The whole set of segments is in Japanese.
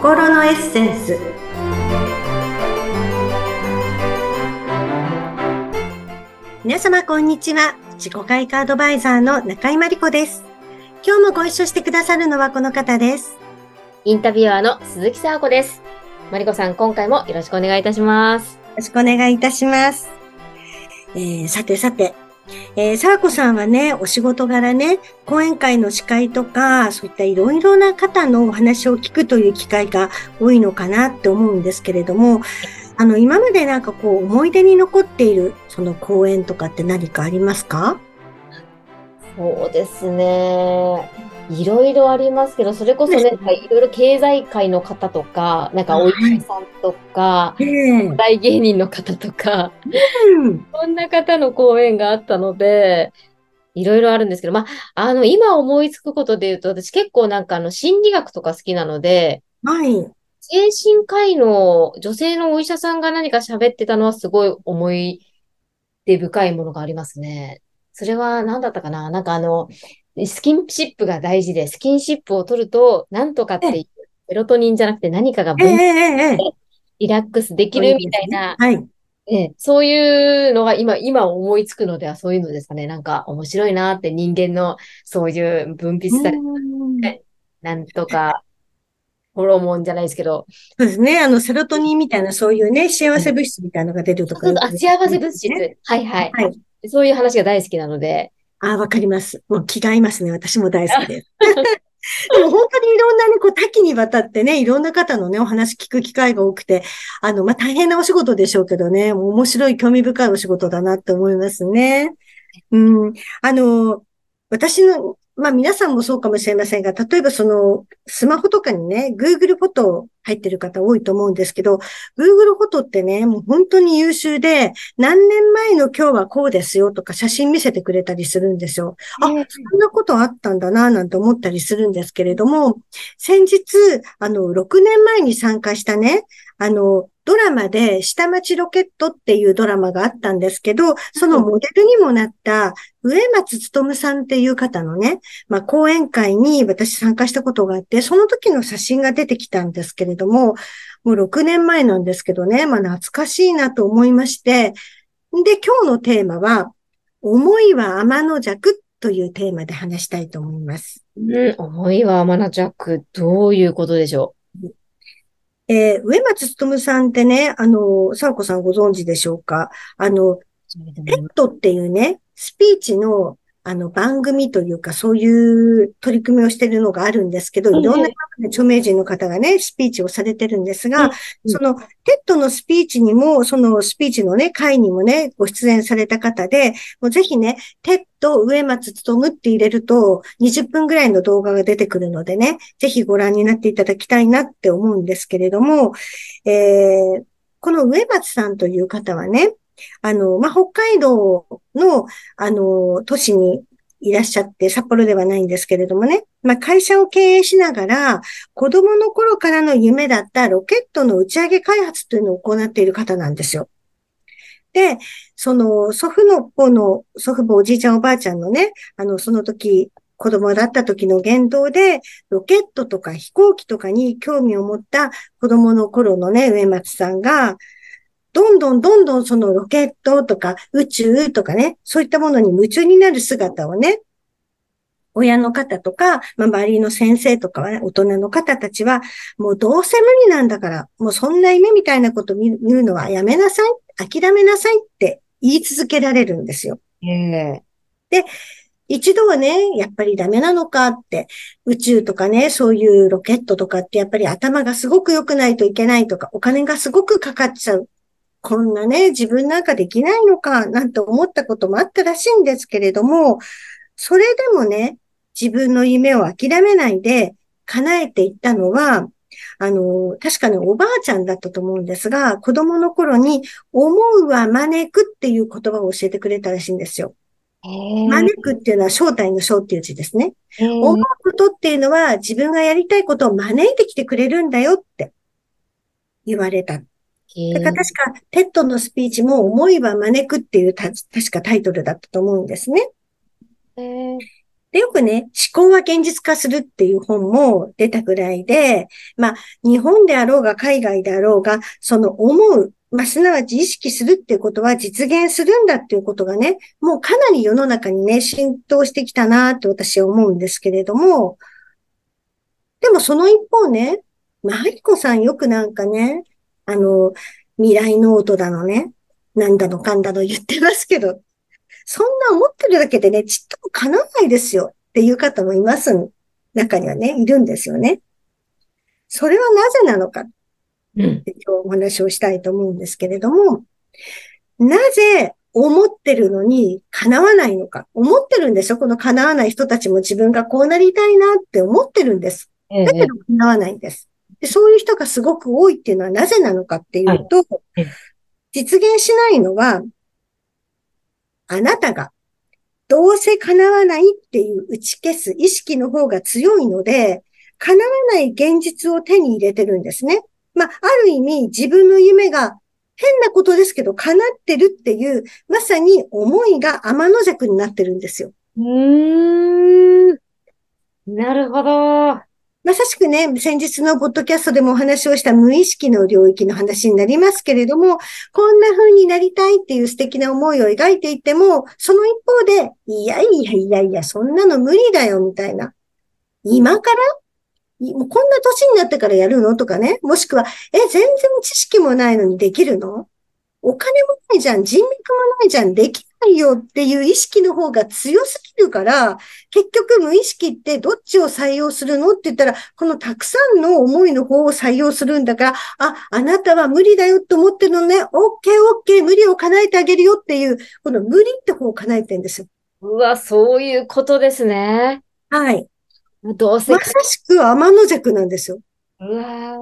心のエッセンス皆様こんにちは自己開花アドバイザーの中井真理子です今日もご一緒してくださるのはこの方ですインタビュアーの鈴木沙子です。マリコさん、今回もよろしくお願いいたします。よろしくお願いいたします。えー、さてさて、えー、沢子さんはね、お仕事柄ね、講演会の司会とか、そういったいろいろな方のお話を聞くという機会が多いのかなって思うんですけれども、あの、今までなんかこう、思い出に残っている、その講演とかって何かありますか？そうですね。いろいろありますけど、それこそね、いろいろ経済界の方とか、なんかお医者さんとか、大芸人の方とか、そんな方の講演があったので、いろいろあるんですけど、まあ、あの、今思いつくことで言うと、私結構なんかあの、心理学とか好きなので、はい。精神科医の女性のお医者さんが何か喋ってたのはすごい思い出深いものがありますね。それは何だったかな？なんかあの、スキンシップが大事で、スキンシップを取ると、なんとかっていう、セロトニンじゃなくて何かが分泌してリラックスできるみたいな、はい。えそういうのが今、今思いつくのではそういうのですかね。なんか面白いなって人間のそういう分泌された、なんとか、ホルモンじゃないですけど。そうですね。あの、セロトニンみたいなそういうね、幸せ物質みたいなのが出るとか、ね、あ、幸せ物質。はいはい。はい。そういう話が大好きなので、あ、わかります。もう気が合いますね。私も大好きです。でも本当にいろんなね、こう多岐にわたってね、いろんな方のね、お話聞く機会が多くて、あの、まあ、大変なお仕事でしょうけどね、もう面白い、興味深いお仕事だなって思いますね。うん。あの、私の、まあ皆さんもそうかもしれませんが、例えばそのスマホとかにね、Google フォト入ってる方多いと思うんですけど、Google フォトってね、もう本当に優秀で、何年前の今日はこうですよとか写真見せてくれたりするんですよ。あ、そんなことあったんだな、なんて思ったりするんですけれども、先日、あの、6年前に参加したね、あの、ドラマで、下町ロケットっていうドラマがあったんですけど、そのモデルにもなった上松努さんっていう方のね、まあ、講演会に私参加したことがあって、その時の写真が出てきたんですけれども、もう6年前なんですけどね、まあ、懐かしいなと思いまして、で、今日のテーマは、思いは天の弱というテーマで話したいと思います。うん、思いは天の弱、どういうことでしょう？えー、上松努さんってね、あの、さわこさんご存知でしょうか？あの、ペットっていうね、スピーチのあの、番組というか、そういう取り組みをしているのがあるんですけど、いろんな著名人の方がね、スピーチをされてるんですが、その、 TED のスピーチにも、そのスピーチのね、会にもね、ご出演された方で、もうぜひね、 TED 植松努って入れると、20分ぐらいの動画が出てくるのでね、ぜひご覧になっていただきたいなって思うんですけれども、えー、この植松さんという方はね、あの、まあ、北海道の、あの、都市にいらっしゃって、札幌ではないんですけれどもね、まあ、会社を経営しながら、子供の頃からの夢だったロケットの打ち上げ開発というのを行っている方なんですよ。で、その祖父の方の、祖父母おじいちゃんおばあちゃんのね、あの、その時、子供だった時の言動で、ロケットとか飛行機とかに興味を持った子供の頃のね、上松さんが、どんどんどんどんそのロケットとか宇宙とかね、そういったものに夢中になる姿をね、親の方とか、まあ、周りの先生とかは、ね、大人の方たちは、もうどうせ無理なんだから、もうそんな夢みたいなこと見るのはやめなさい、諦めなさいって言い続けられるんですよ。で、一度はね、やっぱりダメなのかって、宇宙とかね、そういうロケットとかってやっぱり頭がすごく良くないといけないとか、お金がすごくかかっちゃうこんなね、自分なんかできないのか、なんて思ったこともあったらしいんですけれども、それでもね、自分の夢を諦めないで叶えていったのは、あの、確かにおばあちゃんだったと思うんですが、子供の頃に、思うは招くっていう言葉を教えてくれたらしいんですよ。招くっていうのは招待の招っていう字ですね。思うことっていうのは自分がやりたいことを招いてきてくれるんだよって言われた。だから確か、 TED のスピーチも思いは招くっていう確かタイトルだったと思うんですね。で、よくくね、思考は現実化するっていう本も出たぐらいで、まあ、日本であろうが海外であろうが、その思う、まあ、すなわち意識するっていうことは実現するんだっていうことがね、もうかなり世の中にね、浸透してきたなって私は思うんですけれども、でもその一方ね、マリコさんよくなんかね、あの、未来ノートだのね、なんだのかんだの言ってますけど、そんな思ってるだけでね、ちっとも叶わないですよっていう方もいます。中にはね、いるんですよね。それはなぜなのかって今日お話をしたいと思うんですけれども、なぜ思ってるのに叶わないのか。思ってるんでしょこの叶わない人たちも自分がこうなりたいなって思ってるんです。だけど叶わないんです。でそういう人がすごく多いっていうのはなぜなのかっていうと、実現しないのは、あなたがどうせ叶わないっていう打ち消す意識の方が強いので、叶わない現実を手に入れてるんですね。まあ、ある意味自分の夢が変なことですけど叶ってるっていう、まさに思いが天の弱になってるんですよ。うーん。なるほど。まさしくね、先日のポッドキャストでもお話をした無意識の領域の話になりますけれども、こんな風になりたいっていう素敵な思いを描いていても、その一方で、いやいやいやいや、そんなの無理だよ、みたいな。今から？こんな年になってからやるの？とかね。もしくは、え、全然知識もないのにできるの？お金もないじゃん、人脈もないじゃん、できないよっていう意識の方が強すぎるから、結局無意識ってどっちを採用するのって言ったら、このたくさんの思いの方を採用するんだから、あ、あなたは無理だよって思ってるのね、オッケーオッケー、無理を叶えてあげるよっていう、この無理って方を叶えてるんですよ。うわ、そういうことですね。はい。どうせ。まさしく天の弱なんですよ。うわ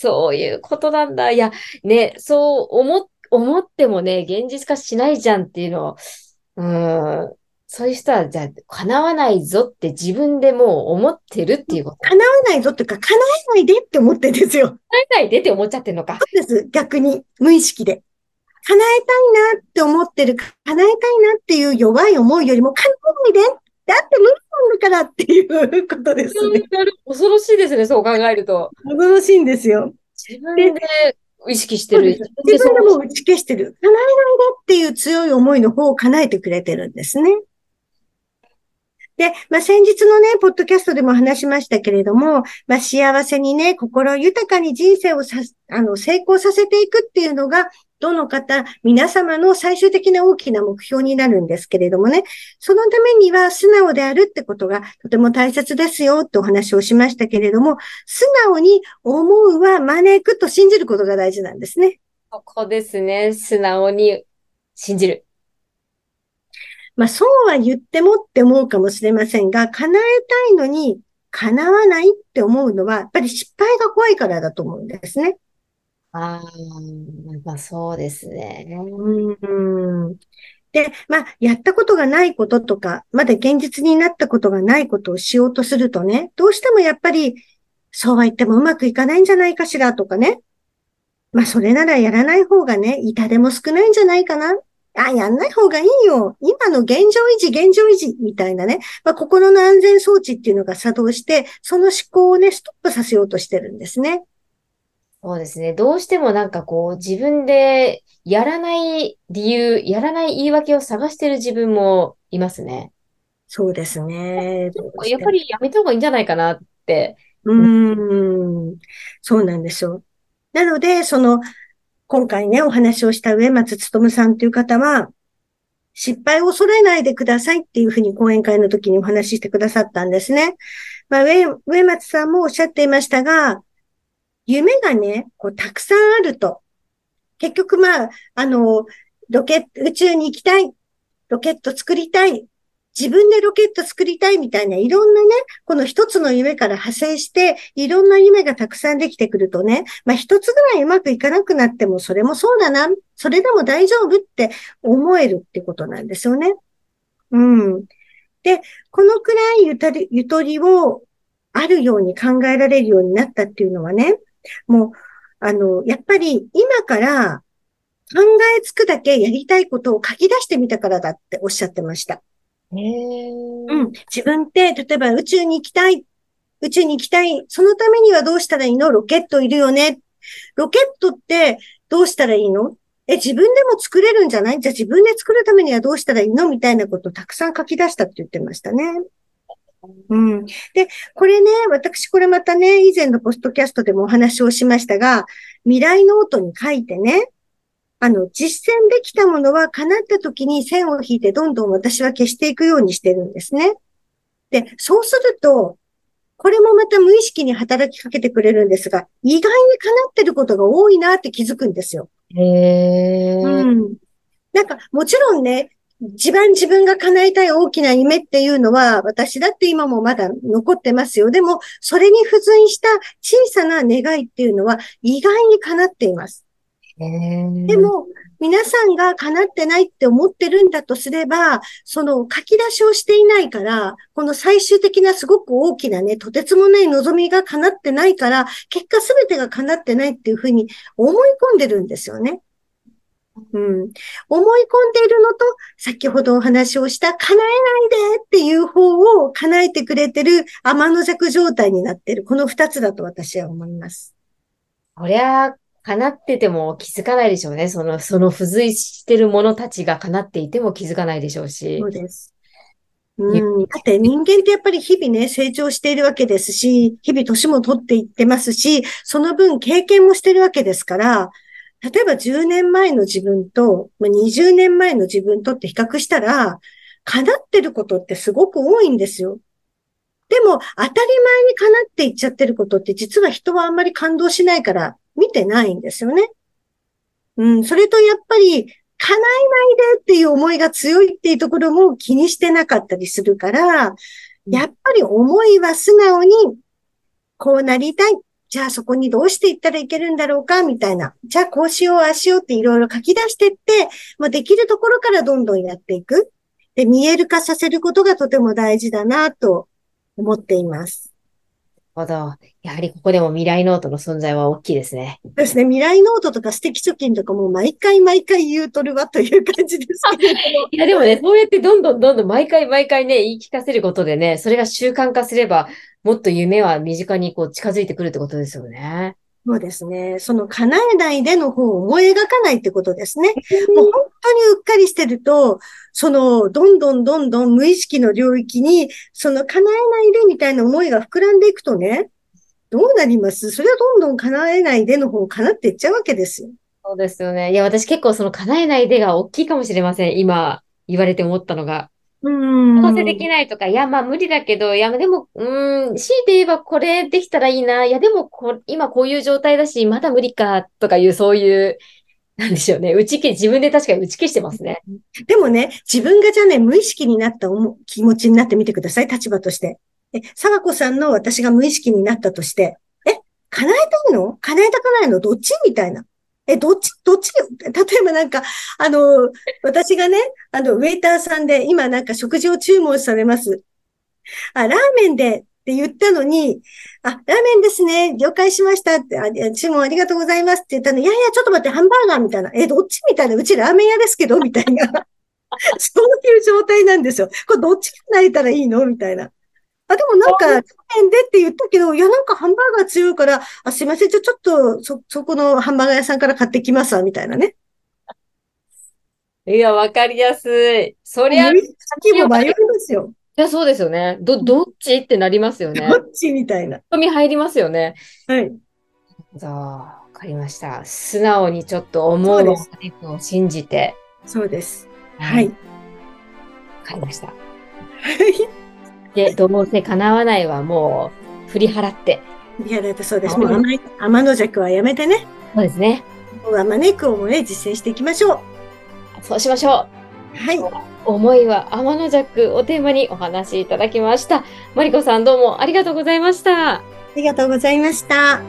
そういうことなんだ。いや、ね、そう思、思ってもね、現実化しないじゃんっていうのを、うん、そういう人は、じゃあ、叶わないぞって自分でもう思ってるっていうこと。叶わないぞっていうか、叶えないでって思ってるんですよ。叶えないでって思っちゃってるのか。そうです。逆に、無意識で。叶えたいなって思ってる、叶えたいなっていう弱い思いよりも、叶えないでだって無理なんだからっていうことですね。恐ろしいですね、そう考えると。恐ろしいんですよ。自分で意識してる。自分でも打ち消してる。叶えないでっていう強い思いの方を叶えてくれてるんですね。で、まあ、先日のね、ポッドキャストでも話しましたけれども、まあ、幸せにね、心豊かに人生をさ、あの、成功させていくっていうのが、どの方、皆様の最終的な大きな目標になるんですけれどもね、そのためには素直であるってことがとても大切ですよってお話をしましたけれども、素直に思うは招くと信じることが大事なんですね。ここですね。素直に信じる。まあ、そうは言ってもって思うかもしれませんが、叶えたいのに叶わないって思うのは、やっぱり失敗が怖いからだと思うんですね。ああ、まあそうですね。うん。で、まあ、やったことがないこととか、まだ現実になったことがないことをしようとするとね、どうしてもやっぱり、そうは言ってもうまくいかないんじゃないかしらとかね。まあ、それならやらない方がね、痛手も少ないんじゃないかな。あ、やんない方がいいよ。今の現状維持、現状維持みたいなね。まあ、心の安全装置っていうのが作動して、その思考をね、ストップさせようとしてるんですね。そうですね。どうしてもなんかこう、自分でやらない理由、やらない言い訳を探してる自分もいますね。そうですね。やっぱりやめた方がいいんじゃないかなって。うん、そうなんですよ。なので、その、今回ね、お話をした上松努さんという方は、失敗を恐れないでくださいっていうふうに講演会の時にお話ししてくださったんですね。まあ、上、上松さんもおっしゃっていましたが、夢がね、こう、たくさんあると。結局まあ、あの、ロケット、宇宙に行きたい。ロケット作りたい。自分でロケット作りたいみたいな、いろんなね、この一つの夢から派生して、いろんな夢がたくさんできてくるとね、まあ一つぐらいうまくいかなくなっても、それもそうだな、それでも大丈夫って思えるってことなんですよね。うん。で、このくらいゆとり、ゆとりをあるように考えられるようになったっていうのはね、もう、あの、やっぱり今から考えつくだけやりたいことを書き出してみたからだっておっしゃってました。うん。自分って、例えば宇宙に行きたい。宇宙に行きたい。そのためにはどうしたらいいの？ロケットいるよね？ロケットってどうしたらいいの？え、自分でも作れるんじゃない？じゃあ自分で作るためにはどうしたらいいの？みたいなことをたくさん書き出したって言ってましたね。うん。で、これね、私これまたね、以前のポッドキャストでもお話をしましたが、未来ノートに書いてね、あの、実践できたものは叶った時に線を引いてどんどん私は消していくようにしてるんですね。で、そうすると、これもまた無意識に働きかけてくれるんですが、意外に叶ってることが多いなって気づくんですよ。へー。うん。なんか、もちろんね、一番自分が叶えたい大きな夢っていうのは、私だって今もまだ残ってますよ。でも、それに付随した小さな願いっていうのは、意外に叶っています。でも、皆さんが叶ってないって思ってるんだとすれば、その書き出しをしていないから、この最終的なすごく大きなね、とてつもない望みが叶ってないから、結果すべてが叶ってないっていうふうに思い込んでるんですよね。うん。思い込んでいるのと、先ほどお話をした叶えないでっていう方を叶えてくれてる天の弱状態になってる。この二つだと私は思います。こりゃ、叶ってても気づかないでしょうね。その、その付随してるものたちが叶っていても気づかないでしょうし。そうです。うん。だって人間ってやっぱり日々ね、成長しているわけですし、日々年も取っていってますし、その分経験もしてるわけですから、例えば10年前の自分と、まあ、20年前の自分とって比較したら、叶ってることってすごく多いんですよ。でも、当たり前に叶っていっちゃってることって実は人はあんまり感動しないから見てないんですよね。うん、それとやっぱり、叶えないでっていう思いが強いっていうところも気にしてなかったりするから、やっぱり思いは素直に、こうなりたい。じゃあそこにどうしていったらいけるんだろうか？みたいな。じゃあこうしよう、ああしようっていろいろ書き出してって、まあ、できるところからどんどんやっていく。で、見える化させることがとても大事だなと思っています。ほど。やはりここでも未来ノートの存在は大きいですね。ですね。未来ノートとか素敵貯金とかも毎回毎回言うとるわという感じですけれども。いやでもね、そうやってどんどんどんどん毎回毎回ね、言い聞かせることでね、それが習慣化すれば、もっと夢は身近にこう近づいてくるってことですよね。そうですね。その叶えないでの方を思い描かないってことですね。もう本当にうっかりしてると、その、どんどんどんどん無意識の領域に、その叶えないでみたいな思いが膨らんでいくとね、どうなります？それはどんどん叶えないでの方叶っていっちゃうわけですよ。そうですよね。いや、私結構その叶えないでが大きいかもしれません。今言われて思ったのが。うん。可能性できないとか、いや、まあ無理だけど、いや、でも、うん、強いて言えばこれできたらいいな。いや、でもこ、今こういう状態だし、まだ無理か、とかいう、そういう、なんでしょうね。打ち消自分で確かに打ち消してますね。でもね、自分がじゃあね、無意識になった気持ちになってみてください。立場として。え、沢子さんの私が無意識になったとして、え、叶えたいの？叶えたくないの？どっち？みたいな。え、どっち、どっち、例えばなんか、あの、私がね、あの、ウェイターさんで、今なんか食事を注文されます。あ、ラーメンでって言ったのに、あ、ラーメンですね、了解しましたって、あ注文ありがとうございますって言ったのに、いやいや、ちょっと待って、ハンバーガーみたいな。え、どっちみたいな？うちラーメン屋ですけどみたいな。そういう状態なんですよ。これどっちになれたらいいの？みたいな。あ、でもなんか、ラーメンでって言ったけど、いや、なんかハンバーガー強いから、あ、すいません、じゃちょっと、そ、そこのハンバーガー屋さんから買ってきますわ、みたいなね。いや、わかりやすい。そりゃ、先も迷いますよ。いや、そうですよね。ど、どっちってなりますよね。どっちみたいな。込み入りますよね。はい。じゃあ、わかりました。素直にちょっと思うのを信じて。そうです。はい。わかりました。はい。で、どうせ叶わないはもう振り払って。振り払ってそうです。もう天天の弱はやめてね。そうですね。もう天音くをもね、実践していきましょう。そうしましょう。はい。思いは天の弱をテーマにお話しいただきました。マリコさんどうもありがとうございました。ありがとうございました。